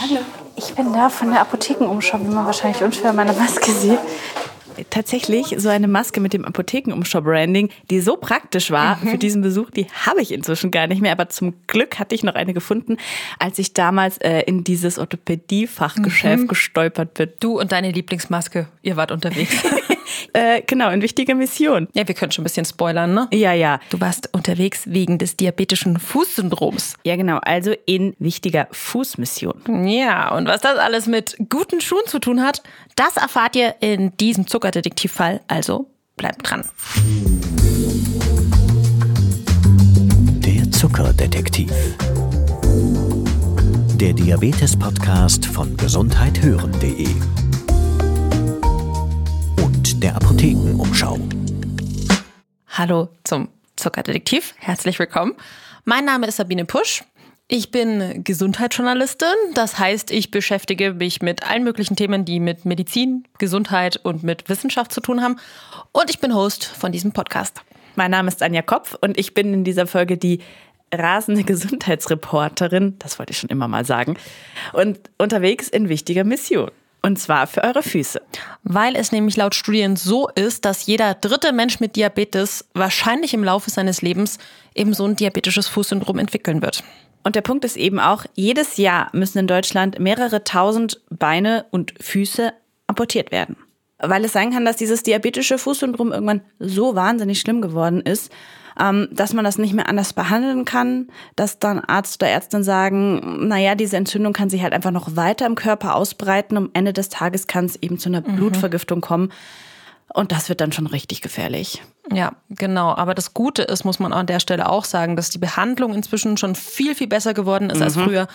Hallo, ich bin da von der Apothekenumschau, wie man wahrscheinlich unschwer an meiner Maske sieht tatsächlich so eine Maske mit dem Apothekenumschau-Branding, die so praktisch war mhm. für diesen Besuch, die habe ich inzwischen gar nicht mehr. Aber zum Glück hatte ich noch eine gefunden, als ich damals äh, in dieses Orthopädie-Fachgeschäft mhm. gestolpert bin. Du und deine Lieblingsmaske, ihr wart unterwegs. äh, genau, in wichtiger Mission. Ja, wir können schon ein bisschen spoilern, ne? Ja, ja. Du warst unterwegs wegen des diabetischen Fußsyndroms. Ja, genau. Also in wichtiger Fußmission. Ja, und was das alles mit guten Schuhen zu tun hat, das erfahrt ihr in diesem Zuckerdetektivfall. Also bleibt dran. Der Zuckerdetektiv. Der Diabetes-Podcast von gesundheithören.de der Apothekenumschau. Hallo zum Zuckerdetektiv, herzlich willkommen. Mein Name ist Sabine Pusch. Ich bin Gesundheitsjournalistin, das heißt, ich beschäftige mich mit allen möglichen Themen, die mit Medizin, Gesundheit und mit Wissenschaft zu tun haben. Und ich bin Host von diesem Podcast. Mein Name ist Anja Kopf und ich bin in dieser Folge die rasende Gesundheitsreporterin, das wollte ich schon immer mal sagen, und unterwegs in wichtiger Mission. Und zwar für eure Füße. Weil es nämlich laut Studien so ist, dass jeder dritte Mensch mit Diabetes wahrscheinlich im Laufe seines Lebens eben so ein diabetisches Fußsyndrom entwickeln wird. Und der Punkt ist eben auch, jedes Jahr müssen in Deutschland mehrere tausend Beine und Füße amputiert werden. Weil es sein kann, dass dieses diabetische Fußsyndrom irgendwann so wahnsinnig schlimm geworden ist, ähm, dass man das nicht mehr anders behandeln kann, dass dann Arzt oder Ärztin sagen, naja, diese Entzündung kann sich halt einfach noch weiter im Körper ausbreiten. Am Ende des Tages kann es eben zu einer mhm. Blutvergiftung kommen. Und das wird dann schon richtig gefährlich. Ja, genau. Aber das Gute ist, muss man an der Stelle auch sagen, dass die Behandlung inzwischen schon viel, viel besser geworden ist mhm. als früher,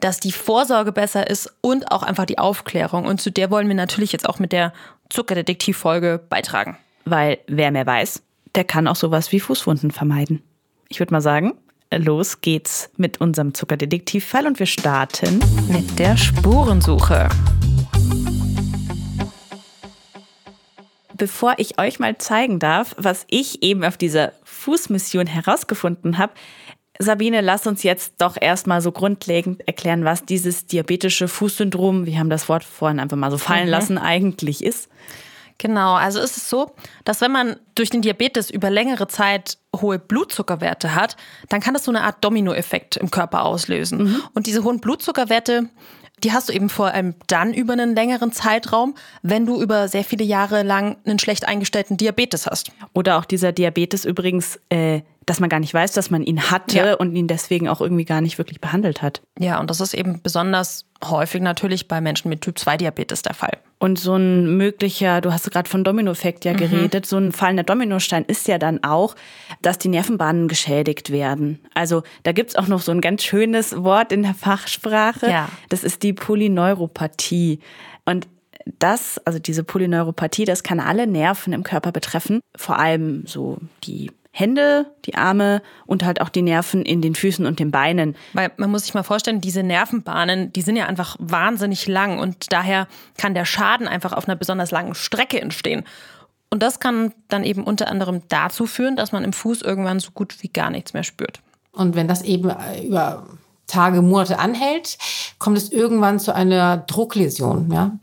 dass die Vorsorge besser ist und auch einfach die Aufklärung. Und zu der wollen wir natürlich jetzt auch mit der Zuckerdetektiv-Folge beitragen. Weil wer mehr weiß, der kann auch sowas wie Fußwunden vermeiden. Ich würde mal sagen, los geht's mit unserem Zuckerdetektivfall und wir starten mit der Spurensuche. Bevor ich euch mal zeigen darf, was ich eben auf dieser Fußmission herausgefunden habe, Sabine, lass uns jetzt doch erstmal so grundlegend erklären, was dieses diabetische Fußsyndrom, wir haben das Wort vorhin einfach mal so fallen mhm. lassen, eigentlich ist. Genau, also ist es so, dass wenn man durch den Diabetes über längere Zeit hohe Blutzuckerwerte hat, dann kann das so eine Art Dominoeffekt im Körper auslösen. Mhm. Und diese hohen Blutzuckerwerte, die hast du eben vor allem dann über einen längeren Zeitraum, wenn du über sehr viele Jahre lang einen schlecht eingestellten Diabetes hast. Oder auch dieser Diabetes übrigens, äh, dass man gar nicht weiß, dass man ihn hatte ja. und ihn deswegen auch irgendwie gar nicht wirklich behandelt hat. Ja, und das ist eben besonders häufig natürlich bei Menschen mit Typ-2-Diabetes der Fall. Und so ein möglicher, du hast gerade von Dominoeffekt ja mhm. geredet, mhm. so ein fallender Dominostein ist ja dann auch, dass die Nervenbahnen geschädigt werden. Also da gibt's auch noch so ein ganz schönes Wort in der Fachsprache. Ja. Das ist die Polyneuropathie. Und das, also diese Polyneuropathie, das kann alle Nerven im Körper betreffen, vor allem so die Hände, die Arme und halt auch die Nerven in den Füßen und den Beinen. Weil man muss sich mal vorstellen, diese Nervenbahnen, die sind ja einfach wahnsinnig lang und daher kann der Schaden einfach auf einer besonders langen Strecke entstehen. Und das kann dann eben unter anderem dazu führen, dass man im Fuß irgendwann so gut wie gar nichts mehr spürt. Und wenn das eben über Tage, Monate anhält, kommt es irgendwann zu einer Druckläsion. Ja?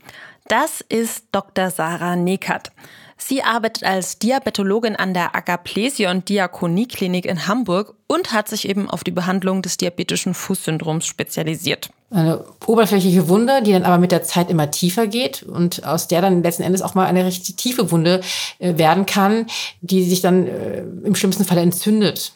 Das ist Dr. Sarah Neckert. Sie arbeitet als Diabetologin an der Agaplesion Diakonieklinik in Hamburg und hat sich eben auf die Behandlung des diabetischen Fußsyndroms spezialisiert. Eine oberflächliche Wunde, die dann aber mit der Zeit immer tiefer geht und aus der dann letzten Endes auch mal eine richtig tiefe Wunde äh, werden kann, die sich dann äh, im schlimmsten Fall entzündet.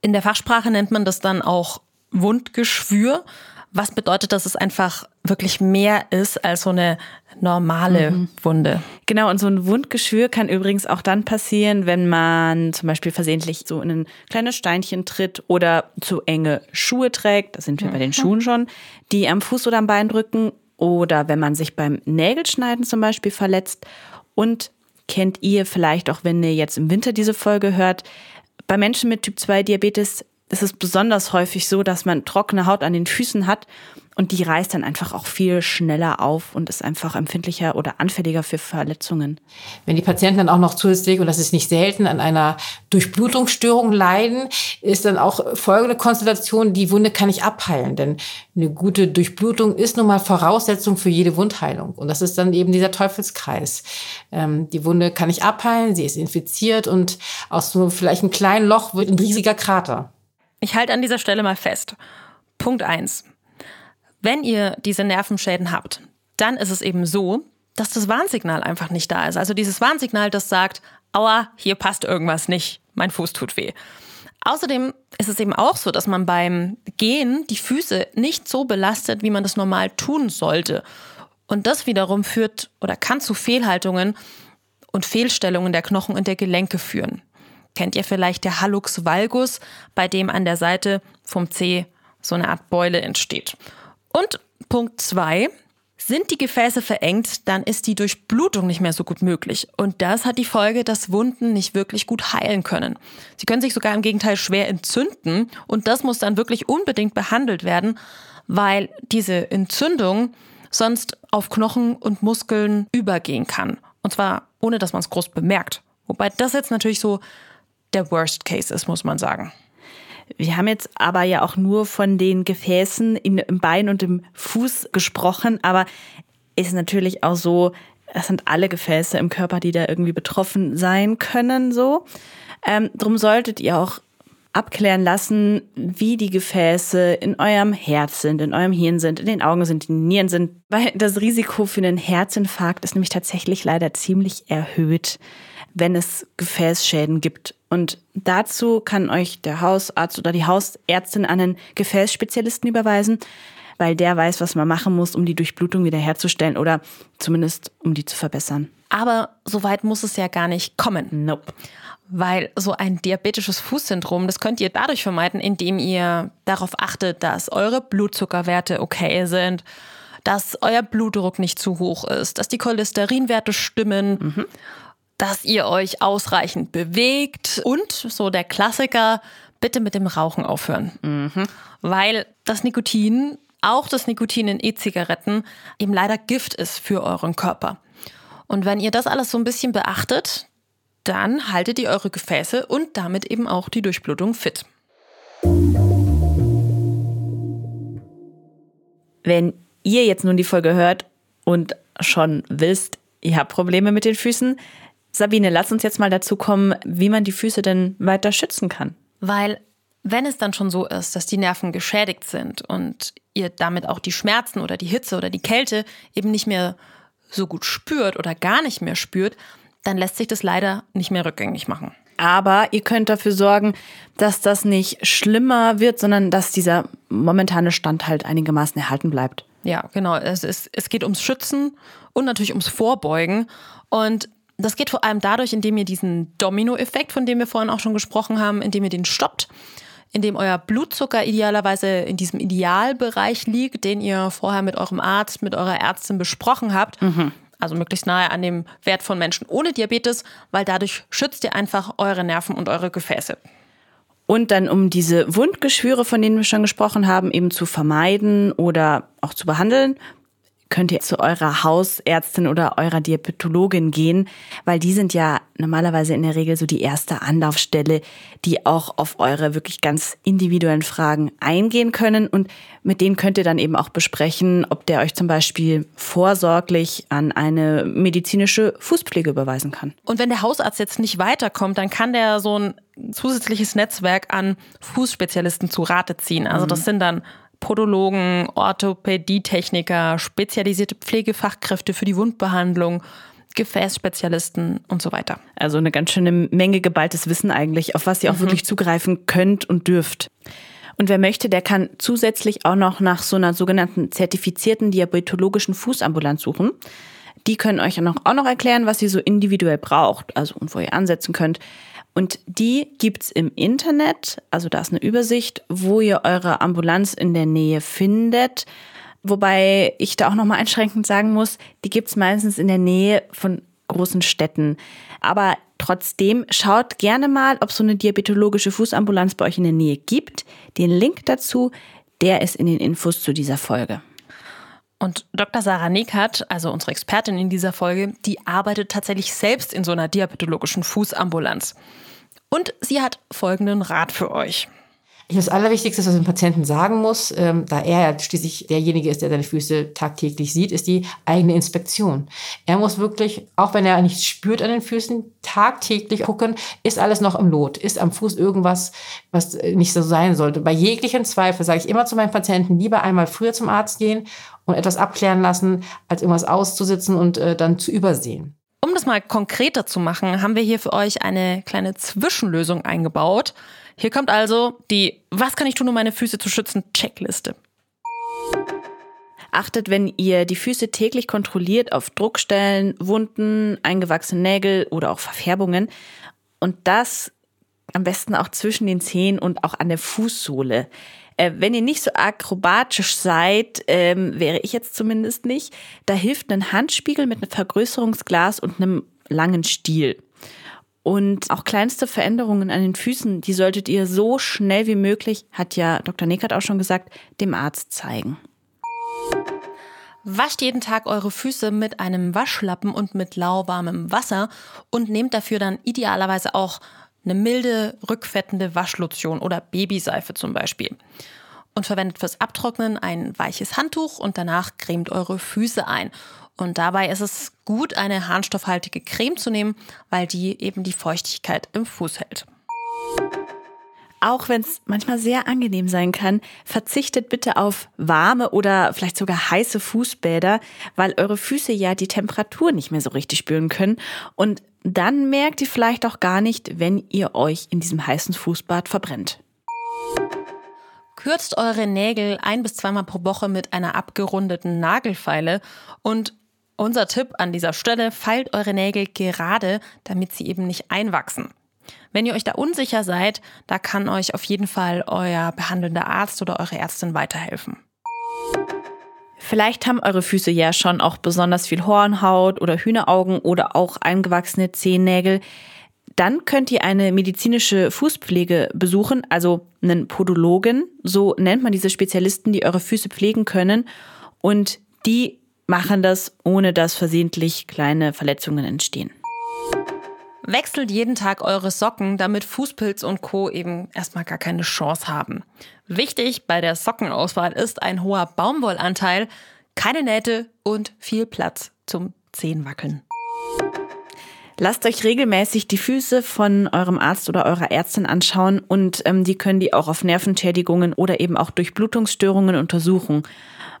In der Fachsprache nennt man das dann auch Wundgeschwür. Was bedeutet, dass es einfach wirklich mehr ist als so eine normale mhm. Wunde. Genau, und so ein Wundgeschwür kann übrigens auch dann passieren, wenn man zum Beispiel versehentlich so in ein kleines Steinchen tritt oder zu enge Schuhe trägt, da sind wir mhm. bei den. Schuhen schon, die am Fuß oder am Bein drücken oder wenn man sich beim Nägelschneiden zum Beispiel verletzt. Und kennt ihr vielleicht auch, wenn ihr jetzt im Winter diese Folge hört, bei Menschen mit Typ 2 Diabetes es ist besonders häufig so, dass man trockene Haut an den Füßen hat und die reißt dann einfach auch viel schneller auf und ist einfach empfindlicher oder anfälliger für Verletzungen. Wenn die Patienten dann auch noch zusätzlich, und das ist nicht selten, an einer Durchblutungsstörung leiden, ist dann auch folgende Konstellation, die Wunde kann ich abheilen. Denn eine gute Durchblutung ist nun mal Voraussetzung für jede Wundheilung. Und das ist dann eben dieser Teufelskreis. Ähm, die Wunde kann ich abheilen, sie ist infiziert und aus so vielleicht einem kleinen Loch wird ein riesiger Krater. Ich halte an dieser Stelle mal fest. Punkt eins: wenn ihr diese Nervenschäden habt, dann ist es eben so, dass das Warnsignal einfach nicht da ist. Also dieses Warnsignal, das sagt, aua, hier passt irgendwas nicht, mein Fuß tut weh. Außerdem ist es eben auch so, dass man beim Gehen die Füße nicht so belastet, wie man das normal tun sollte. Und das wiederum führt oder kann zu Fehlhaltungen und Fehlstellungen der Knochen und der Gelenke führen. Kennt ihr vielleicht der Hallux valgus, bei dem an der Seite vom Zeh so eine Art Beule entsteht? Und Punkt zwei, sind die Gefäße verengt, dann ist die Durchblutung nicht mehr so gut möglich. Und das hat die Folge, dass Wunden nicht wirklich gut heilen können. Sie können sich sogar im Gegenteil schwer entzünden und das muss dann wirklich unbedingt behandelt werden, weil diese Entzündung sonst auf Knochen und Muskeln übergehen kann. Und zwar ohne, dass man es groß bemerkt. Wobei das jetzt natürlich so der Worst Case ist, muss man sagen. Wir haben jetzt aber ja auch nur von den Gefäßen im Bein und im Fuß gesprochen, aber ist natürlich auch so, es sind alle Gefäße im Körper, die da irgendwie betroffen sein können, so. Ähm, drum solltet ihr auch abklären lassen, wie die Gefäße in eurem Herz sind, in eurem Hirn sind, in den Augen sind, in den Nieren sind. Weil das Risiko für einen Herzinfarkt ist nämlich tatsächlich leider ziemlich erhöht, wenn es Gefäßschäden gibt. Und dazu kann euch der Hausarzt oder die Hausärztin an einen Gefäßspezialisten überweisen, weil der weiß, was man machen muss, um die Durchblutung wiederherzustellen oder zumindest um die zu verbessern. Aber so weit muss es ja gar nicht kommen. Nope. Weil so ein diabetisches Fußsyndrom, das könnt ihr dadurch vermeiden, indem ihr darauf achtet, dass eure Blutzuckerwerte okay sind, dass euer Blutdruck nicht zu hoch ist, dass die Cholesterinwerte stimmen. Mhm dass ihr euch ausreichend bewegt und so der Klassiker, bitte mit dem Rauchen aufhören. Mhm. Weil das Nikotin, auch das Nikotin in E-Zigaretten, eben leider Gift ist für euren Körper. Und wenn ihr das alles so ein bisschen beachtet, dann haltet ihr eure Gefäße und damit eben auch die Durchblutung fit. Wenn ihr jetzt nun die Folge hört und schon wisst, ihr habt Probleme mit den Füßen, Sabine, lass uns jetzt mal dazu kommen, wie man die Füße denn weiter schützen kann. Weil wenn es dann schon so ist, dass die Nerven geschädigt sind und ihr damit auch die Schmerzen oder die Hitze oder die Kälte eben nicht mehr so gut spürt oder gar nicht mehr spürt, dann lässt sich das leider nicht mehr rückgängig machen. Aber ihr könnt dafür sorgen, dass das nicht schlimmer wird, sondern dass dieser momentane Stand halt einigermaßen erhalten bleibt. Ja, genau. Es, ist, es geht ums Schützen und natürlich ums Vorbeugen. Und das geht vor allem dadurch, indem ihr diesen Domino-Effekt, von dem wir vorhin auch schon gesprochen haben, indem ihr den stoppt, indem euer Blutzucker idealerweise in diesem Idealbereich liegt, den ihr vorher mit eurem Arzt, mit eurer Ärztin besprochen habt. Mhm. Also möglichst nahe an dem Wert von Menschen ohne Diabetes, weil dadurch schützt ihr einfach eure Nerven und eure Gefäße. Und dann, um diese Wundgeschwüre, von denen wir schon gesprochen haben, eben zu vermeiden oder auch zu behandeln, könnt ihr zu eurer Hausärztin oder eurer Diabetologin gehen, weil die sind ja normalerweise in der Regel so die erste Anlaufstelle, die auch auf eure wirklich ganz individuellen Fragen eingehen können und mit denen könnt ihr dann eben auch besprechen, ob der euch zum Beispiel vorsorglich an eine medizinische Fußpflege überweisen kann. Und wenn der Hausarzt jetzt nicht weiterkommt, dann kann der so ein zusätzliches Netzwerk an Fußspezialisten zu Rate ziehen. Also das sind dann Podologen, Orthopädietechniker, spezialisierte Pflegefachkräfte für die Wundbehandlung, Gefäßspezialisten und so weiter. Also eine ganz schöne Menge geballtes Wissen eigentlich, auf was ihr auch mhm. wirklich zugreifen könnt und dürft. Und wer möchte, der kann zusätzlich auch noch nach so einer sogenannten zertifizierten diabetologischen Fußambulanz suchen. Die können euch auch noch erklären, was ihr so individuell braucht, also und wo ihr ansetzen könnt. Und die gibt's im Internet, also da ist eine Übersicht, wo ihr eure Ambulanz in der Nähe findet. Wobei ich da auch nochmal einschränkend sagen muss, die gibt's meistens in der Nähe von großen Städten. Aber Trotzdem schaut gerne mal, ob so eine diabetologische Fußambulanz bei euch in der Nähe gibt. Den Link dazu, der ist in den Infos zu dieser Folge. Und Dr. Sarah Neckert, also unsere Expertin in dieser Folge, die arbeitet tatsächlich selbst in so einer diabetologischen Fußambulanz. Und sie hat folgenden Rat für euch. Das Allerwichtigste, was man dem Patienten sagen muss, ähm, da er ja schließlich derjenige ist, der seine Füße tagtäglich sieht, ist die eigene Inspektion. Er muss wirklich, auch wenn er nichts spürt an den Füßen, tagtäglich gucken, ist alles noch im Lot? Ist am Fuß irgendwas, was nicht so sein sollte? Bei jeglichen Zweifel sage ich immer zu meinen Patienten, lieber einmal früher zum Arzt gehen und etwas abklären lassen, als irgendwas auszusitzen und äh, dann zu übersehen. Um das mal konkreter zu machen, haben wir hier für euch eine kleine Zwischenlösung eingebaut. Hier kommt also die Was kann ich tun, um meine Füße zu schützen? Checkliste. Achtet, wenn ihr die Füße täglich kontrolliert, auf Druckstellen, Wunden, eingewachsene Nägel oder auch Verfärbungen. Und das am besten auch zwischen den Zehen und auch an der Fußsohle. Äh, wenn ihr nicht so akrobatisch seid, ähm, wäre ich jetzt zumindest nicht, da hilft ein Handspiegel mit einem Vergrößerungsglas und einem langen Stiel. Und auch kleinste Veränderungen an den Füßen, die solltet ihr so schnell wie möglich, hat ja Dr. Neckert auch schon gesagt, dem Arzt zeigen. Wascht jeden Tag eure Füße mit einem Waschlappen und mit lauwarmem Wasser und nehmt dafür dann idealerweise auch eine milde, rückfettende Waschlotion oder Babyseife zum Beispiel. Und verwendet fürs Abtrocknen ein weiches Handtuch und danach cremt eure Füße ein. Und dabei ist es gut, eine harnstoffhaltige Creme zu nehmen, weil die eben die Feuchtigkeit im Fuß hält. Auch wenn es manchmal sehr angenehm sein kann, verzichtet bitte auf warme oder vielleicht sogar heiße Fußbäder, weil eure Füße ja die Temperatur nicht mehr so richtig spüren können. Und dann merkt ihr vielleicht auch gar nicht, wenn ihr euch in diesem heißen Fußbad verbrennt. Kürzt eure Nägel ein bis zweimal pro Woche mit einer abgerundeten Nagelfeile und unser Tipp an dieser Stelle, feilt eure Nägel gerade, damit sie eben nicht einwachsen. Wenn ihr euch da unsicher seid, da kann euch auf jeden Fall euer behandelnder Arzt oder eure Ärztin weiterhelfen. Vielleicht haben eure Füße ja schon auch besonders viel Hornhaut oder Hühneraugen oder auch eingewachsene Zehennägel. Dann könnt ihr eine medizinische Fußpflege besuchen, also einen Podologen, so nennt man diese Spezialisten, die eure Füße pflegen können. Und die machen das, ohne dass versehentlich kleine Verletzungen entstehen. Wechselt jeden Tag eure Socken, damit Fußpilz und Co. eben erstmal gar keine Chance haben. Wichtig bei der Sockenauswahl ist ein hoher Baumwollanteil, keine Nähte und viel Platz zum Zehenwackeln. Lasst euch regelmäßig die Füße von eurem Arzt oder eurer Ärztin anschauen und ähm, die können die auch auf Nervenschädigungen oder eben auch durch Blutungsstörungen untersuchen.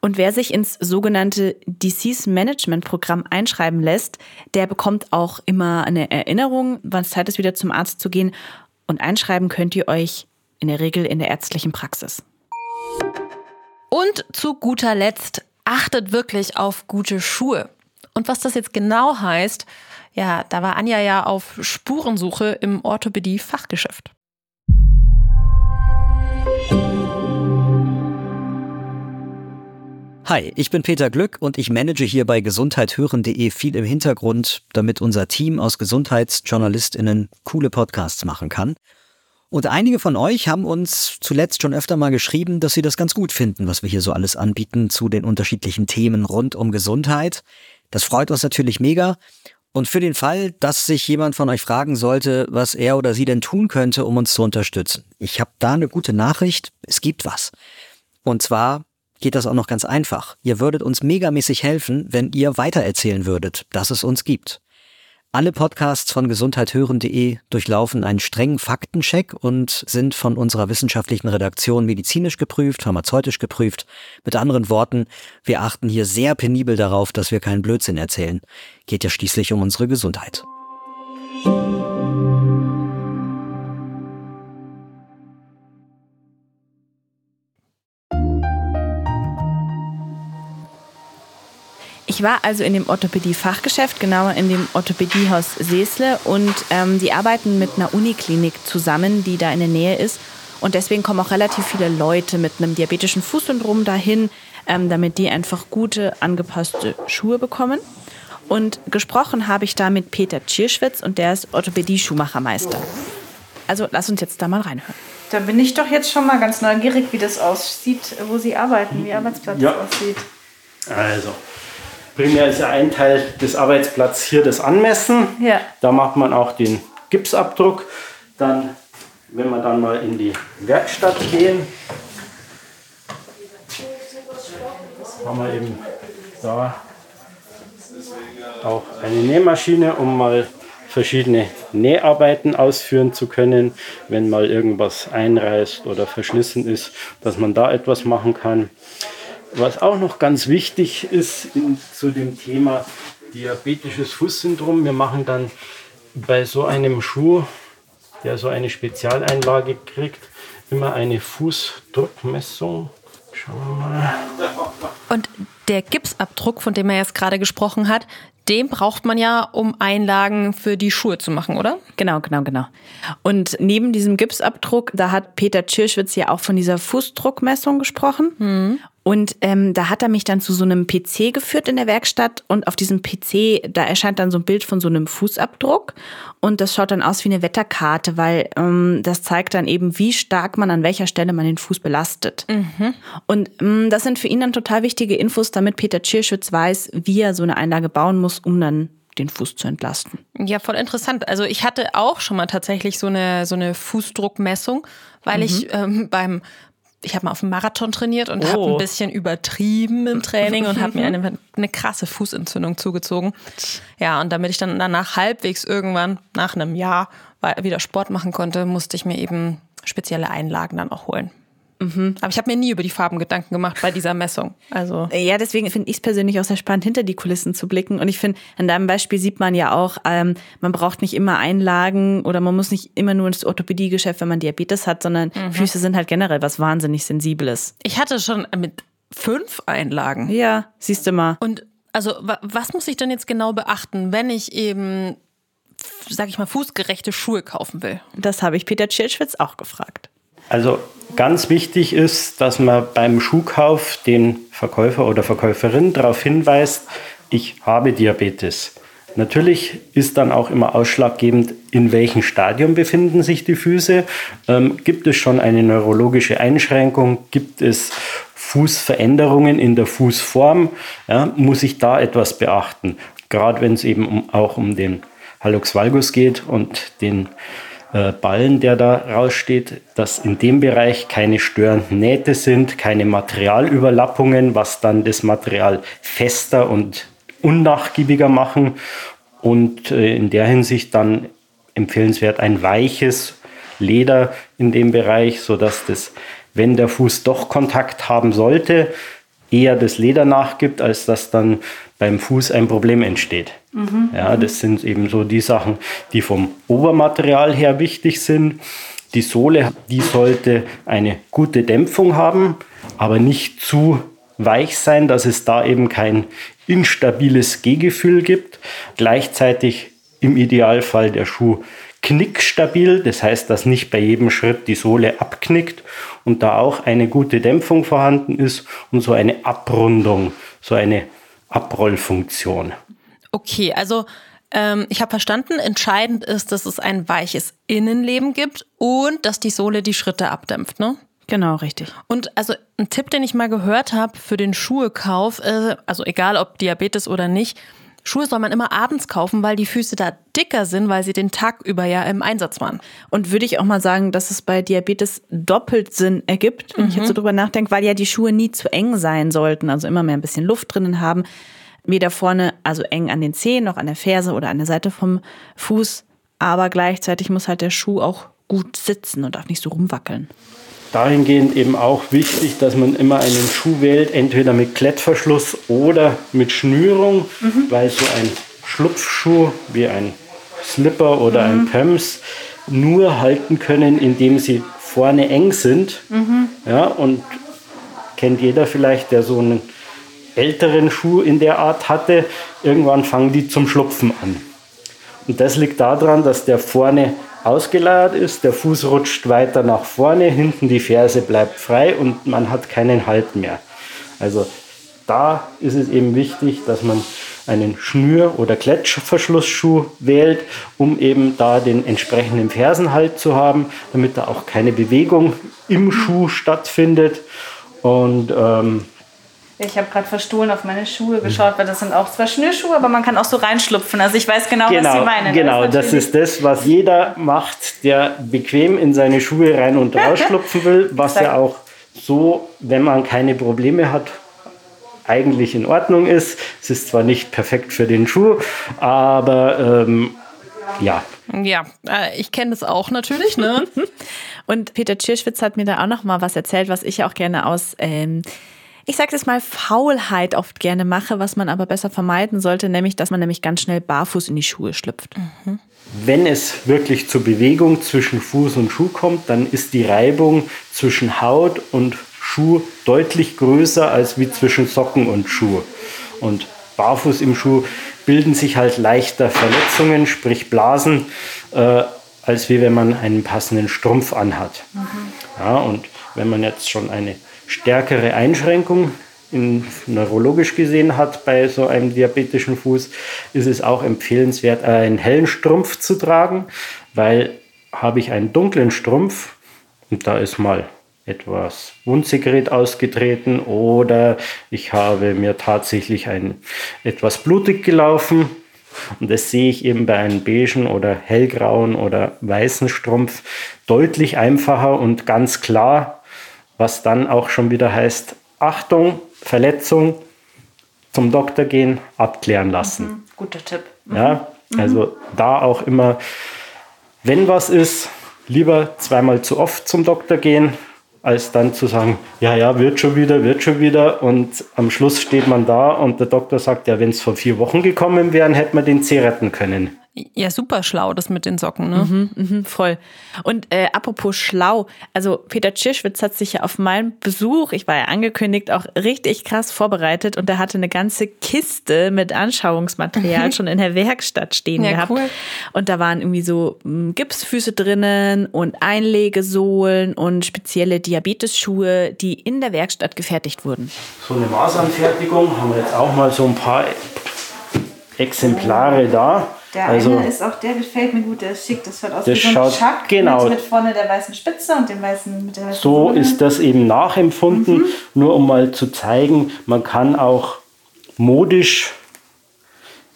Und wer sich ins sogenannte Disease Management Programm einschreiben lässt, der bekommt auch immer eine Erinnerung, wann es Zeit ist, wieder zum Arzt zu gehen. Und einschreiben könnt ihr euch in der Regel in der ärztlichen Praxis. Und zu guter Letzt, achtet wirklich auf gute Schuhe. Und was das jetzt genau heißt, ja, da war Anja ja auf Spurensuche im Orthopädie-Fachgeschäft. Hi, ich bin Peter Glück und ich manage hier bei gesundheithören.de viel im Hintergrund, damit unser Team aus Gesundheitsjournalistinnen coole Podcasts machen kann. Und einige von euch haben uns zuletzt schon öfter mal geschrieben, dass sie das ganz gut finden, was wir hier so alles anbieten zu den unterschiedlichen Themen rund um Gesundheit. Das freut uns natürlich mega. Und für den Fall, dass sich jemand von euch fragen sollte, was er oder sie denn tun könnte, um uns zu unterstützen. Ich habe da eine gute Nachricht. Es gibt was. Und zwar geht das auch noch ganz einfach. Ihr würdet uns megamäßig helfen, wenn ihr weitererzählen würdet, dass es uns gibt. Alle Podcasts von gesundheithören.de durchlaufen einen strengen Faktencheck und sind von unserer wissenschaftlichen Redaktion medizinisch geprüft, pharmazeutisch geprüft. Mit anderen Worten, wir achten hier sehr penibel darauf, dass wir keinen Blödsinn erzählen. Geht ja schließlich um unsere Gesundheit. Ich war also in dem Orthopädie-Fachgeschäft, genauer in dem Orthopädiehaus Seesle und ähm, die arbeiten mit einer Uniklinik zusammen, die da in der Nähe ist. Und deswegen kommen auch relativ viele Leute mit einem diabetischen Fußsyndrom dahin, ähm, damit die einfach gute, angepasste Schuhe bekommen. Und gesprochen habe ich da mit Peter Tschirschwitz und der ist Orthopädie-Schuhmachermeister. Also lass uns jetzt da mal reinhören. Da bin ich doch jetzt schon mal ganz neugierig, wie das aussieht, wo Sie arbeiten, wie Ihr Arbeitsplatz Ja. aussieht. Also, primär ist ja ein Teil des Arbeitsplatzes hier das Anmessen. Ja. Da macht man auch den Gipsabdruck. Dann, wenn wir dann mal in die Werkstatt gehen, haben wir eben da auch eine Nähmaschine, um mal verschiedene Näharbeiten ausführen zu können, wenn mal irgendwas einreißt oder verschlissen ist, dass man da etwas machen kann. Was auch noch ganz wichtig ist in, zu dem Thema diabetisches Fußsyndrom, wir machen dann bei so einem Schuh, der so eine Spezialeinlage kriegt, immer eine Fußdruckmessung. Schauen wir mal. Und der Gipsabdruck, von dem er jetzt gerade gesprochen hat, den braucht man ja, um Einlagen für die Schuhe zu machen, oder? Genau, genau, genau. Und neben diesem Gipsabdruck, da hat Peter Tschirschwitz ja auch von dieser Fußdruckmessung gesprochen. Und ähm, da hat er mich dann zu so einem PC geführt in der Werkstatt und auf diesem PC, da erscheint dann so ein Bild von so einem Fußabdruck und das schaut dann aus wie eine Wetterkarte, weil ähm, das zeigt dann eben, wie stark man an welcher Stelle man den Fuß belastet. Und ähm, das sind für ihn dann total wichtige Infos, damit Peter Tschirschwitz weiß, wie er so eine Einlage bauen muss, um dann den Fuß zu entlasten. Ja, voll interessant. Also ich hatte auch schon mal tatsächlich so eine, so eine Fußdruckmessung, weil ich ähm, beim ich habe mal auf dem Marathon trainiert und habe Oh. ein bisschen übertrieben im Training und habe mir eine, eine krasse Fußentzündung zugezogen. Ja, und damit ich dann danach halbwegs irgendwann nach einem Jahr wieder Sport machen konnte, musste ich mir eben spezielle Einlagen dann auch holen. Aber ich habe mir nie über die Farben Gedanken gemacht bei dieser Messung. Also Ja, deswegen finde ich es persönlich auch sehr spannend, hinter die Kulissen zu blicken. Und ich finde, an deinem Beispiel sieht man ja auch, ähm, man braucht nicht immer Einlagen oder man muss nicht immer nur ins Orthopädiegeschäft, wenn man Diabetes hat, sondern Füße sind halt generell was wahnsinnig Sensibles. ich hatte schon mit fünf Einlagen. Ja, siehst du mal. Und also, wa- was muss ich denn jetzt genau beachten, wenn ich eben, sag ich mal, fußgerechte Schuhe kaufen will? Das habe ich Peter Tschirschwitz auch gefragt. Also ganz wichtig ist, dass man beim Schuhkauf den Verkäufer oder Verkäuferin darauf hinweist, ich habe Diabetes. Natürlich ist dann auch immer ausschlaggebend, in welchem Stadium befinden sich die Füße. Ähm, gibt es schon eine neurologische Einschränkung? Gibt es Fußveränderungen in der Fußform? Ja, muss ich da etwas beachten? Gerade wenn es eben auch um den Hallux valgus geht und den äh, Ballen, der da raussteht, dass in dem Bereich keine störenden Nähte sind, keine Materialüberlappungen, was dann das Material fester und unnachgiebiger machen und äh, in der Hinsicht dann empfehlenswert ein weiches Leder in dem Bereich, sodass das, wenn der Fuß doch Kontakt haben sollte, eher das Leder nachgibt, als dass dann beim Fuß ein Problem entsteht. Ja, das sind eben so die Sachen, die vom Obermaterial her wichtig sind. Die Sohle, die sollte eine gute Dämpfung haben, aber nicht zu weich sein, dass es da eben kein instabiles Gehgefühl gibt. Gleichzeitig im Idealfall der Schuh knickstabil, das heißt, dass nicht bei jedem Schritt die Sohle abknickt und da auch eine gute Dämpfung vorhanden ist und so eine Abrundung, so eine Abrollfunktion. Okay, also ähm, ich habe verstanden, entscheidend ist, dass es ein weiches Innenleben gibt und dass die Sohle die Schritte abdämpft, ne? Genau, richtig. Und also ein Tipp, den ich mal gehört habe für den Schuhekauf, äh, also egal ob Diabetes oder nicht, Schuhe soll man immer abends kaufen, weil die Füße da dicker sind, weil sie den Tag über ja im Einsatz waren. Und würde ich auch mal sagen, dass es bei Diabetes doppelt Sinn ergibt, wenn ich jetzt so drüber nachdenke, weil ja die Schuhe nie zu eng sein sollten, also immer mehr ein bisschen Luft drinnen haben. Weder vorne, also eng an den Zehen, noch an der Ferse oder an der Seite vom Fuß. Aber gleichzeitig muss halt der Schuh auch gut sitzen und darf nicht so rumwackeln. Dahingehend eben auch wichtig, dass man immer einen Schuh wählt, entweder mit Klettverschluss oder mit Schnürung, weil so ein Schlupfschuh wie ein Slipper oder ein Pumps nur halten können, indem sie vorne eng sind. Ja, und kennt jeder vielleicht, der so einen älteren Schuh in der Art hatte, irgendwann fangen die zum Schlupfen an. Und das liegt daran, dass der vorne ausgeleiert ist, der Fuß rutscht weiter nach vorne, hinten die Ferse bleibt frei und man hat keinen Halt mehr. Also da ist es eben wichtig, dass man einen Schnür- oder Klettverschlussschuh wählt, um eben da den entsprechenden Fersenhalt zu haben, damit da auch keine Bewegung im Schuh stattfindet. Und ähm, ich habe gerade verstohlen auf meine Schuhe geschaut, weil das sind auch zwar Schnürschuhe, aber man kann auch so reinschlupfen. Also ich weiß genau, genau was Sie meinen. Genau, das das ist das, was jeder macht, der bequem in seine Schuhe rein und rausschlupfen will, was ja auch so, wenn man keine Probleme hat, eigentlich in Ordnung ist. Es ist zwar nicht perfekt für den Schuh, aber ähm, ja. Ja, äh, ich kenne das auch natürlich, ne? und Peter Tschirschwitz hat mir da auch noch mal was erzählt, was ich auch gerne aus ähm, ich sage das mal, Faulheit oft gerne mache, was man aber besser vermeiden sollte, nämlich, dass man nämlich ganz schnell barfuß in die Schuhe schlüpft. Mhm. Wenn es wirklich zur Bewegung zwischen Fuß und Schuh kommt, dann ist die Reibung zwischen Haut und Schuh deutlich größer als wie zwischen Socken und Schuh. Und barfuß im Schuh bilden sich halt leichter Verletzungen, sprich Blasen, äh, als wie wenn man einen passenden Strumpf anhat. Mhm. Ja, und wenn man jetzt schon eine stärkere Einschränkung in, neurologisch gesehen hat bei so einem diabetischen Fuß, ist es auch empfehlenswert, einen hellen Strumpf zu tragen, weil habe ich einen dunklen Strumpf und da ist mal etwas Wundsekret ausgetreten oder ich habe mir tatsächlich ein etwas blutig gelaufen und das sehe ich eben bei einem beigen oder hellgrauen oder weißen Strumpf deutlich einfacher und ganz klar was dann auch schon wieder heißt, Achtung, Verletzung, zum Doktor gehen, abklären lassen. Mhm, guter Tipp. Mhm. Ja, also da auch immer, wenn was ist, lieber zweimal zu oft zum Doktor gehen, als dann zu sagen, ja, ja, wird schon wieder, wird schon wieder. Und am Schluss steht man da und der Doktor sagt, ja, wenn es vor vier Wochen gekommen wären, hätte man den C retten können. Ja, super schlau, das mit den Socken, ne? Mhm, mhm, voll. Und äh, apropos schlau, also Peter Tschirschwitz hat sich ja auf meinen Besuch, ich war ja angekündigt, auch richtig krass vorbereitet und er hatte eine ganze Kiste mit Anschauungsmaterial schon in der Werkstatt stehen ja, gehabt. Cool. Und da waren irgendwie so hm, Gipsfüße drinnen und Einlegesohlen und spezielle Diabetesschuhe, die in der Werkstatt gefertigt wurden. So eine Maßanfertigung haben wir jetzt auch mal so ein paar Exemplare da. Der also, eine ist auch, der gefällt mir gut, der ist schick, das schaut aus wie so ein Chuck genau, mit, mit, vorne der weißen Spitze und dem weißen mit der weißen So Sonne. ist das eben nachempfunden, mhm. nur um mal zu zeigen, man kann auch modisch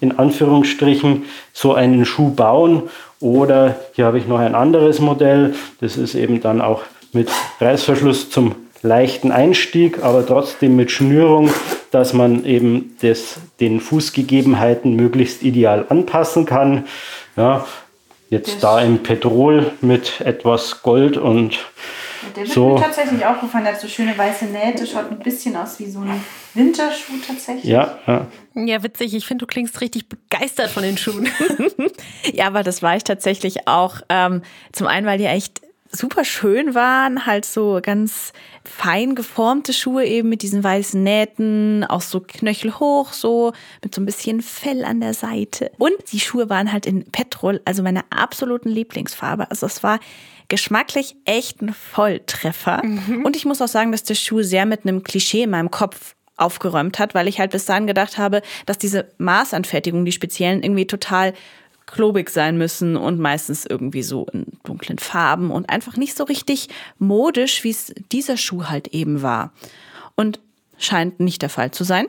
in Anführungsstrichen so einen Schuh bauen oder hier habe ich noch ein anderes Modell, das ist eben dann auch mit Reißverschluss zum leichten Einstieg, aber trotzdem mit Schnürung, dass man eben das, den Fußgegebenheiten möglichst ideal anpassen kann. Ja, jetzt das da im Petrol mit etwas Gold und der wird so. mir tatsächlich auch gefallen. Der hat so schöne weiße Nähte, schaut ein bisschen aus wie so ein Winterschuh tatsächlich. Ja, ja. Ja, witzig. Ich finde, du klingst richtig begeistert von den Schuhen. ja, aber das war ich tatsächlich auch. Ähm, zum einen, weil die echt super schön waren, halt so ganz fein geformte Schuhe eben mit diesen weißen Nähten, auch so knöchelhoch, so mit so ein bisschen Fell an der Seite. Und die Schuhe waren halt in Petrol, also meine absoluten Lieblingsfarbe. Also es war geschmacklich echt ein Volltreffer. Mhm. Und ich muss auch sagen, dass der Schuh sehr mit einem Klischee in meinem Kopf aufgeräumt hat, weil ich halt bis dahin gedacht habe, dass diese Maßanfertigungen, die speziellen, irgendwie total klobig sein müssen und meistens irgendwie so in dunklen Farben und einfach nicht so richtig modisch, wie es dieser Schuh halt eben war. Und scheint nicht der Fall zu sein.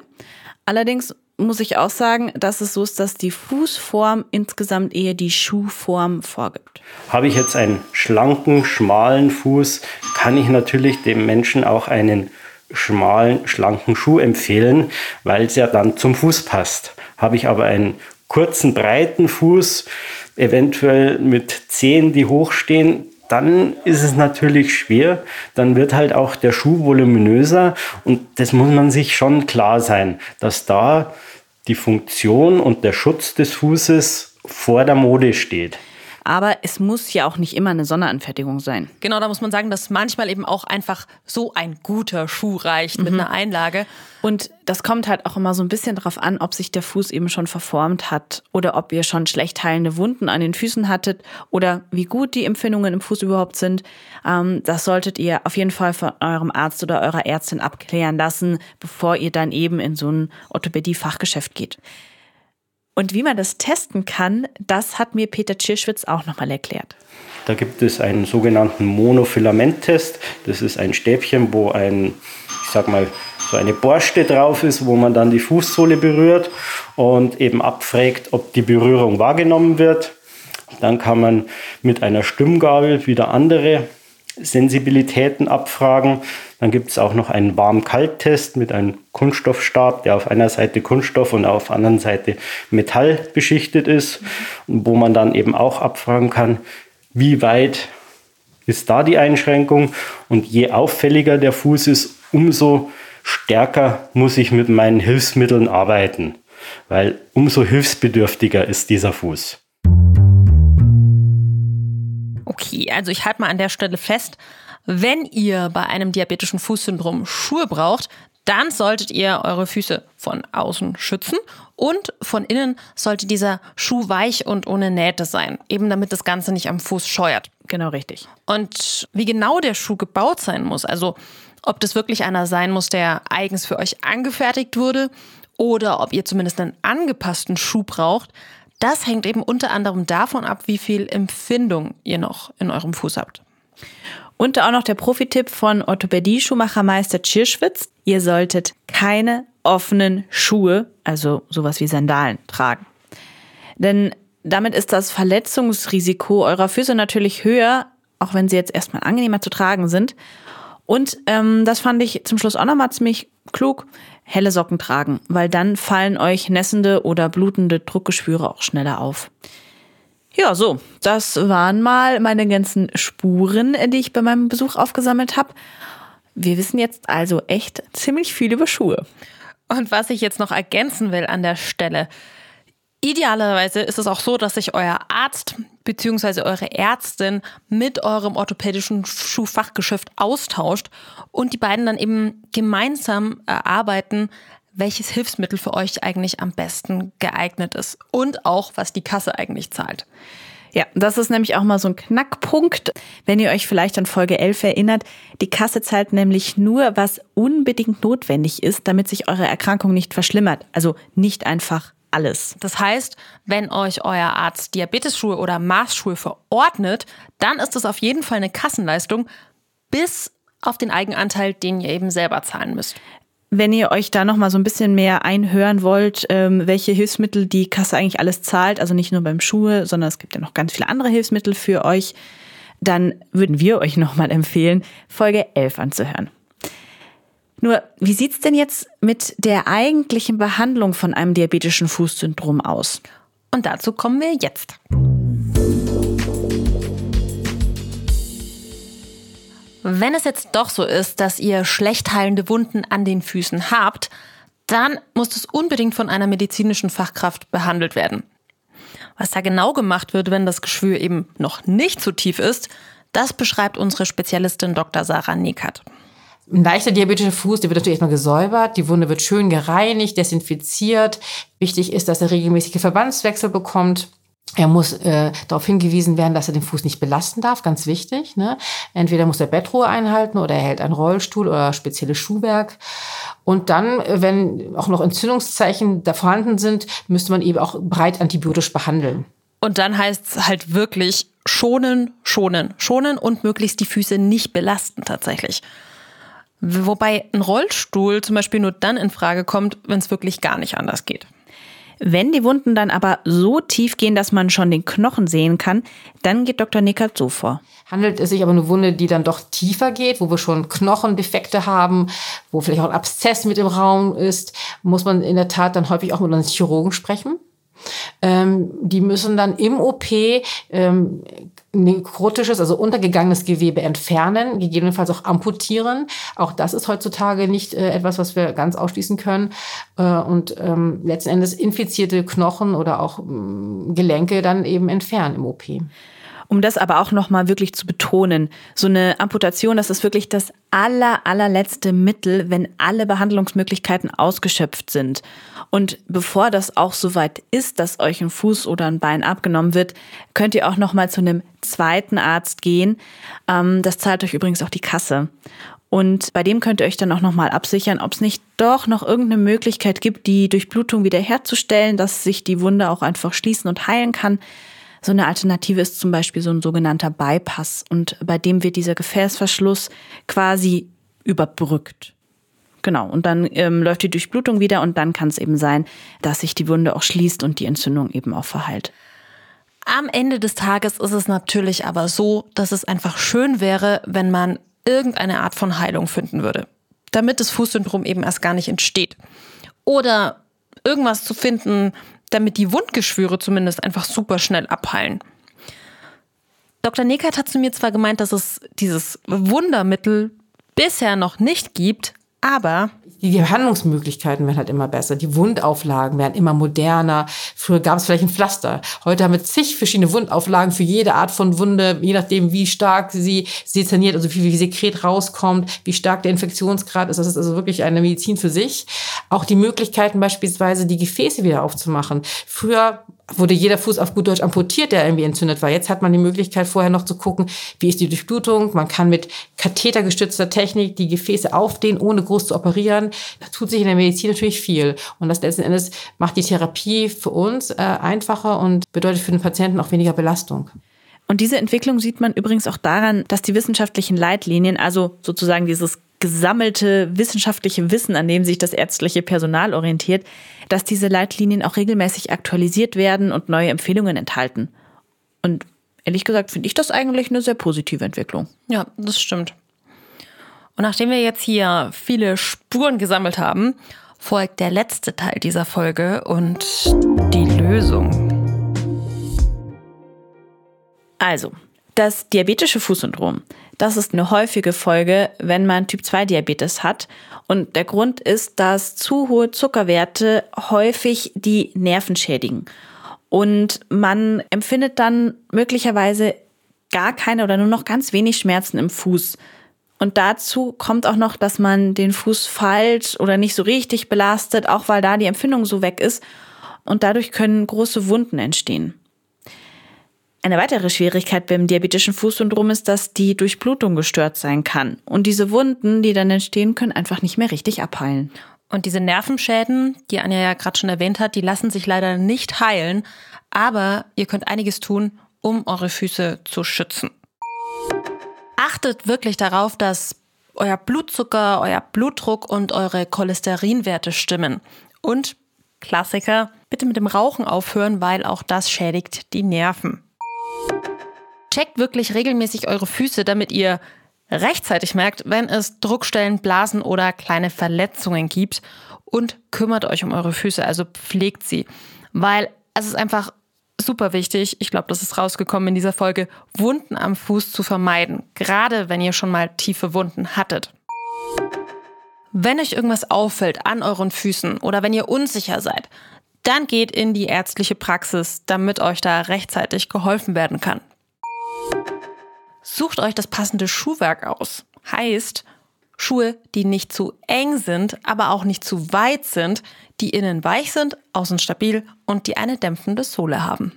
Allerdings muss ich auch sagen, dass es so ist, dass die Fußform insgesamt eher die Schuhform vorgibt. Habe ich jetzt einen schlanken, schmalen Fuß, kann ich natürlich dem Menschen auch einen schmalen, schlanken Schuh empfehlen, weil es ja dann zum Fuß passt. Habe ich aber einen kurzen, breiten Fuß, eventuell mit Zehen, die hochstehen, dann ist es natürlich schwer. Dann wird halt auch der Schuh voluminöser und das muss man sich schon klar sein, dass da die Funktion und der Schutz des Fußes vor der Mode steht. Aber es muss ja auch nicht immer eine Sonderanfertigung sein. Genau, da muss man sagen, dass manchmal eben auch einfach so ein guter Schuh reicht mhm. mit einer Einlage. Und das kommt halt auch immer so ein bisschen darauf an, ob sich der Fuß eben schon verformt hat oder ob ihr schon schlecht heilende Wunden an den Füßen hattet oder wie gut die Empfindungen im Fuß überhaupt sind. Ähm, das solltet ihr auf jeden Fall von eurem Arzt oder eurer Ärztin abklären lassen, bevor ihr dann eben in so ein Orthopädie-Fachgeschäft geht. Und wie man das testen kann, das hat mir Peter Tschirschwitz auch nochmal erklärt. Da gibt es einen sogenannten Monofilament-Test. Das ist ein Stäbchen, wo ein, ich sag mal, so eine Borste drauf ist, wo man dann die Fußsohle berührt und eben abfragt, ob die Berührung wahrgenommen wird. Dann kann man mit einer Stimmgabel wieder andere Sensibilitäten abfragen. Dann gibt es auch noch einen Warm-Kalt-Test mit einem Kunststoffstab, der auf einer Seite Kunststoff und auf der anderen Seite Metall beschichtet ist, wo man dann eben auch abfragen kann, wie weit ist da die Einschränkung und je auffälliger der Fuß ist, umso stärker muss ich mit meinen Hilfsmitteln arbeiten, weil umso hilfsbedürftiger ist dieser Fuß. Okay, also ich halte mal an der Stelle fest, wenn ihr bei einem diabetischen Fußsyndrom Schuhe braucht, dann solltet ihr eure Füße von außen schützen und von innen sollte dieser Schuh weich und ohne Nähte sein, eben damit das Ganze nicht am Fuß scheuert. Genau richtig. Und wie genau der Schuh gebaut sein muss, also ob das wirklich einer sein muss, der eigens für euch angefertigt wurde oder ob ihr zumindest einen angepassten Schuh braucht, das hängt eben unter anderem davon ab, wie viel Empfindung ihr noch in eurem Fuß habt. Und auch noch der Profitipp von Orthopädie-Schuhmachermeister Tschirschwitz. Ihr solltet keine offenen Schuhe, also sowas wie Sandalen, tragen. Denn damit ist das Verletzungsrisiko eurer Füße natürlich höher, auch wenn sie jetzt erstmal angenehmer zu tragen sind. Und ähm, das fand ich zum Schluss auch nochmal ziemlich klug helle Socken tragen, weil dann fallen euch nässende oder blutende Druckgeschwüre auch schneller auf. Ja, so, das waren mal meine ganzen Spuren, die ich bei meinem Besuch aufgesammelt habe. Wir wissen jetzt also echt ziemlich viel über Schuhe. Und was ich jetzt noch ergänzen will an der Stelle, Idealerweise ist es auch so, dass sich euer Arzt bzw. eure Ärztin mit eurem orthopädischen Schuhfachgeschäft austauscht und die beiden dann eben gemeinsam erarbeiten, welches Hilfsmittel für euch eigentlich am besten geeignet ist und auch, was die Kasse eigentlich zahlt. Ja, das ist nämlich auch mal so ein Knackpunkt, wenn ihr euch vielleicht an Folge 11 erinnert. Die Kasse zahlt nämlich nur, was unbedingt notwendig ist, damit sich eure Erkrankung nicht verschlimmert. Also nicht einfach alles. Das heißt, wenn euch euer Arzt Diabetesschuhe oder Maßschuhe verordnet, dann ist das auf jeden Fall eine Kassenleistung bis auf den Eigenanteil, den ihr eben selber zahlen müsst. Wenn ihr euch da noch mal so ein bisschen mehr einhören wollt, ähm, welche Hilfsmittel die Kasse eigentlich alles zahlt, also nicht nur beim Schuhe, sondern es gibt ja noch ganz viele andere Hilfsmittel für euch, dann würden wir euch noch mal empfehlen, Folge 11 anzuhören. Nur, wie sieht's denn jetzt mit der eigentlichen Behandlung von einem diabetischen Fußsyndrom aus? Und dazu kommen wir jetzt. Wenn es jetzt doch so ist, dass ihr schlecht heilende Wunden an den Füßen habt, dann muss es unbedingt von einer medizinischen Fachkraft behandelt werden. Was da genau gemacht wird, wenn das Geschwür eben noch nicht so tief ist, das beschreibt unsere Spezialistin Dr. Sarah Neckert. Ein leichter diabetischer Fuß, der wird natürlich erstmal gesäubert, die Wunde wird schön gereinigt, desinfiziert. Wichtig ist, dass er regelmäßige Verbandswechsel bekommt. Er muss äh, darauf hingewiesen werden, dass er den Fuß nicht belasten darf, ganz wichtig. Ne? Entweder muss er Bettruhe einhalten oder er hält einen Rollstuhl oder spezielles Schuhwerk. Und dann, äh, wenn auch noch Entzündungszeichen da vorhanden sind, müsste man eben auch breit antibiotisch behandeln. Und dann heißt es halt wirklich schonen, schonen, schonen und möglichst die Füße nicht belasten tatsächlich. Wobei ein Rollstuhl zum Beispiel nur dann in Frage kommt, wenn es wirklich gar nicht anders geht. Wenn die Wunden dann aber so tief gehen, dass man schon den Knochen sehen kann, dann geht Dr. Nickert so vor. Handelt es sich aber um eine Wunde, die dann doch tiefer geht, wo wir schon Knochendefekte haben, wo vielleicht auch ein Abszess mit im Raum ist, muss man in der Tat dann häufig auch mit einem Chirurgen sprechen. Ähm, die müssen dann im OP ähm, nekrotisches, also untergegangenes Gewebe entfernen, gegebenenfalls auch amputieren. Auch das ist heutzutage nicht äh, etwas, was wir ganz ausschließen können. Äh, und ähm, letzten Endes infizierte Knochen oder auch ähm, Gelenke dann eben entfernen im OP. Um das aber auch nochmal wirklich zu betonen, so eine Amputation, das ist wirklich das aller, allerletzte Mittel, wenn alle Behandlungsmöglichkeiten ausgeschöpft sind. Und bevor das auch soweit ist, dass euch ein Fuß oder ein Bein abgenommen wird, könnt ihr auch nochmal zu einem zweiten Arzt gehen. Ähm, das zahlt euch übrigens auch die Kasse. Und bei dem könnt ihr euch dann auch nochmal absichern, ob es nicht doch noch irgendeine Möglichkeit gibt, die Durchblutung wiederherzustellen, dass sich die Wunde auch einfach schließen und heilen kann. So eine Alternative ist zum Beispiel so ein sogenannter Bypass und bei dem wird dieser Gefäßverschluss quasi überbrückt. Genau, und dann ähm, läuft die Durchblutung wieder und dann kann es eben sein, dass sich die Wunde auch schließt und die Entzündung eben auch verheilt. Am Ende des Tages ist es natürlich aber so, dass es einfach schön wäre, wenn man irgendeine Art von Heilung finden würde, damit das Fußsyndrom eben erst gar nicht entsteht. Oder irgendwas zu finden, damit die Wundgeschwüre zumindest einfach super schnell abheilen. Dr. Neckert hat zu mir zwar gemeint, dass es dieses Wundermittel bisher noch nicht gibt, aber die Behandlungsmöglichkeiten werden halt immer besser. Die Wundauflagen werden immer moderner. Früher gab es vielleicht ein Pflaster. Heute haben wir zig verschiedene Wundauflagen für jede Art von Wunde, je nachdem, wie stark sie sezerniert, also wie viel Sekret rauskommt, wie stark der Infektionsgrad ist. Das ist also wirklich eine Medizin für sich. Auch die Möglichkeiten beispielsweise, die Gefäße wieder aufzumachen. Früher wurde jeder Fuß auf gut Deutsch amputiert, der irgendwie entzündet war. Jetzt hat man die Möglichkeit, vorher noch zu gucken, wie ist die Durchblutung. Man kann mit kathetergestützter Technik die Gefäße aufdehnen, ohne groß zu operieren. Da tut sich in der Medizin natürlich viel. Und das letzten Endes macht die Therapie für uns äh, einfacher und bedeutet für den Patienten auch weniger Belastung. Und diese Entwicklung sieht man übrigens auch daran, dass die wissenschaftlichen Leitlinien, also sozusagen dieses gesammelte wissenschaftliche Wissen, an dem sich das ärztliche Personal orientiert, dass diese Leitlinien auch regelmäßig aktualisiert werden und neue Empfehlungen enthalten. Und ehrlich gesagt finde ich das eigentlich eine sehr positive Entwicklung. Ja, das stimmt. Und nachdem wir jetzt hier viele Spuren gesammelt haben, folgt der letzte Teil dieser Folge und die Lösung. Also, das diabetische Fußsyndrom, das ist eine häufige Folge, wenn man Typ-2-Diabetes hat. Und der Grund ist, dass zu hohe Zuckerwerte häufig die Nerven schädigen. Und man empfindet dann möglicherweise gar keine oder nur noch ganz wenig Schmerzen im Fuß. Und dazu kommt auch noch, dass man den Fuß falsch oder nicht so richtig belastet, auch weil da die Empfindung so weg ist. Und dadurch können große Wunden entstehen. Eine weitere Schwierigkeit beim diabetischen Fußsyndrom ist, dass die Durchblutung gestört sein kann. Und diese Wunden, die dann entstehen, können einfach nicht mehr richtig abheilen. Und diese Nervenschäden, die Anja ja gerade schon erwähnt hat, die lassen sich leider nicht heilen. Aber ihr könnt einiges tun, um eure Füße zu schützen achtet wirklich darauf, dass euer Blutzucker, euer Blutdruck und eure Cholesterinwerte stimmen. Und Klassiker, bitte mit dem Rauchen aufhören, weil auch das schädigt die Nerven. Checkt wirklich regelmäßig eure Füße, damit ihr rechtzeitig merkt, wenn es Druckstellen, Blasen oder kleine Verletzungen gibt und kümmert euch um eure Füße, also pflegt sie, weil es ist einfach super wichtig, ich glaube, das ist rausgekommen in dieser Folge, Wunden am Fuß zu vermeiden, gerade wenn ihr schon mal tiefe Wunden hattet. Wenn euch irgendwas auffällt an euren Füßen oder wenn ihr unsicher seid, dann geht in die ärztliche Praxis, damit euch da rechtzeitig geholfen werden kann. Sucht euch das passende Schuhwerk aus. Heißt, Schuhe, die nicht zu eng sind, aber auch nicht zu weit sind, die innen weich sind, außen stabil und die eine dämpfende Sohle haben.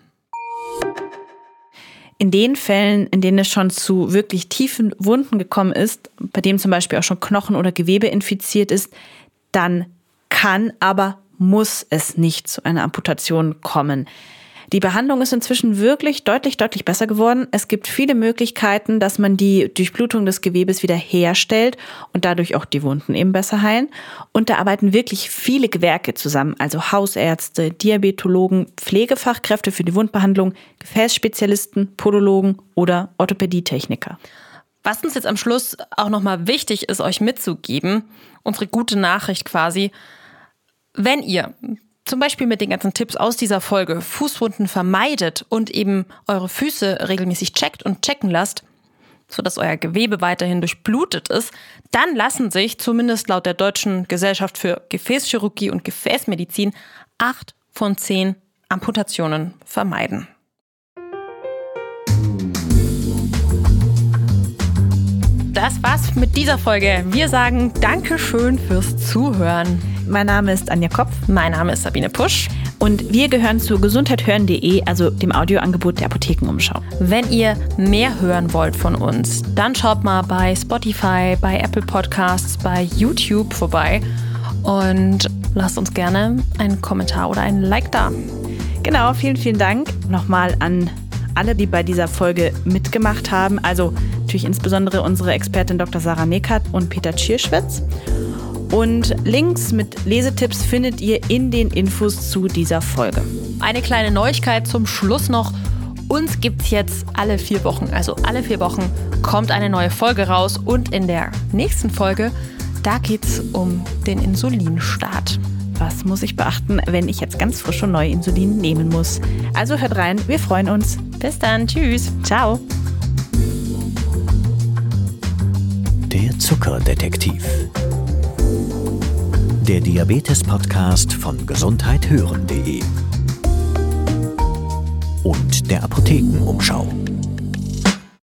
In den Fällen, in denen es schon zu wirklich tiefen Wunden gekommen ist, bei dem zum Beispiel auch schon Knochen oder Gewebe infiziert ist, dann kann, aber muss es nicht zu einer Amputation kommen. Die Behandlung ist inzwischen wirklich deutlich, deutlich besser geworden. Es gibt viele Möglichkeiten, dass man die Durchblutung des Gewebes wieder herstellt und dadurch auch die Wunden eben besser heilen. Und da arbeiten wirklich viele Gewerke zusammen, also Hausärzte, Diabetologen, Pflegefachkräfte für die Wundbehandlung, Gefäßspezialisten, Podologen oder Orthopädietechniker. Was uns jetzt am Schluss auch nochmal wichtig ist, euch mitzugeben, unsere gute Nachricht quasi, wenn ihr zum Beispiel mit den ganzen Tipps aus dieser Folge Fußwunden vermeidet und eben eure Füße regelmäßig checkt und checken lasst, sodass euer Gewebe weiterhin durchblutet ist, dann lassen sich zumindest laut der Deutschen Gesellschaft für Gefäßchirurgie und Gefäßmedizin acht von zehn Amputationen vermeiden. Das war's mit dieser Folge. Wir sagen Dankeschön fürs Zuhören. Mein Name ist Anja Kopf. Mein Name ist Sabine Pusch. Und wir gehören zu gesundheithören.de, also dem Audioangebot der Apothekenumschau. Wenn ihr mehr hören wollt von uns, dann schaut mal bei Spotify, bei Apple Podcasts, bei YouTube vorbei und lasst uns gerne einen Kommentar oder einen Like da. Genau, vielen, vielen Dank nochmal an alle, die bei dieser Folge mitgemacht haben. Also natürlich insbesondere unsere Expertin Dr. Sarah Neckert und Peter Tschirschwitz. Und Links mit Lesetipps findet ihr in den Infos zu dieser Folge. Eine kleine Neuigkeit zum Schluss noch. Uns gibt es jetzt alle vier Wochen. Also alle vier Wochen kommt eine neue Folge raus. Und in der nächsten Folge, da geht es um den Insulinstart. Was muss ich beachten, wenn ich jetzt ganz frisch und neu Insulin nehmen muss? Also hört rein, wir freuen uns. Bis dann, tschüss. Ciao. Der Zuckerdetektiv. Der Diabetes-Podcast von gesundheithören.de und der Apothekenumschau.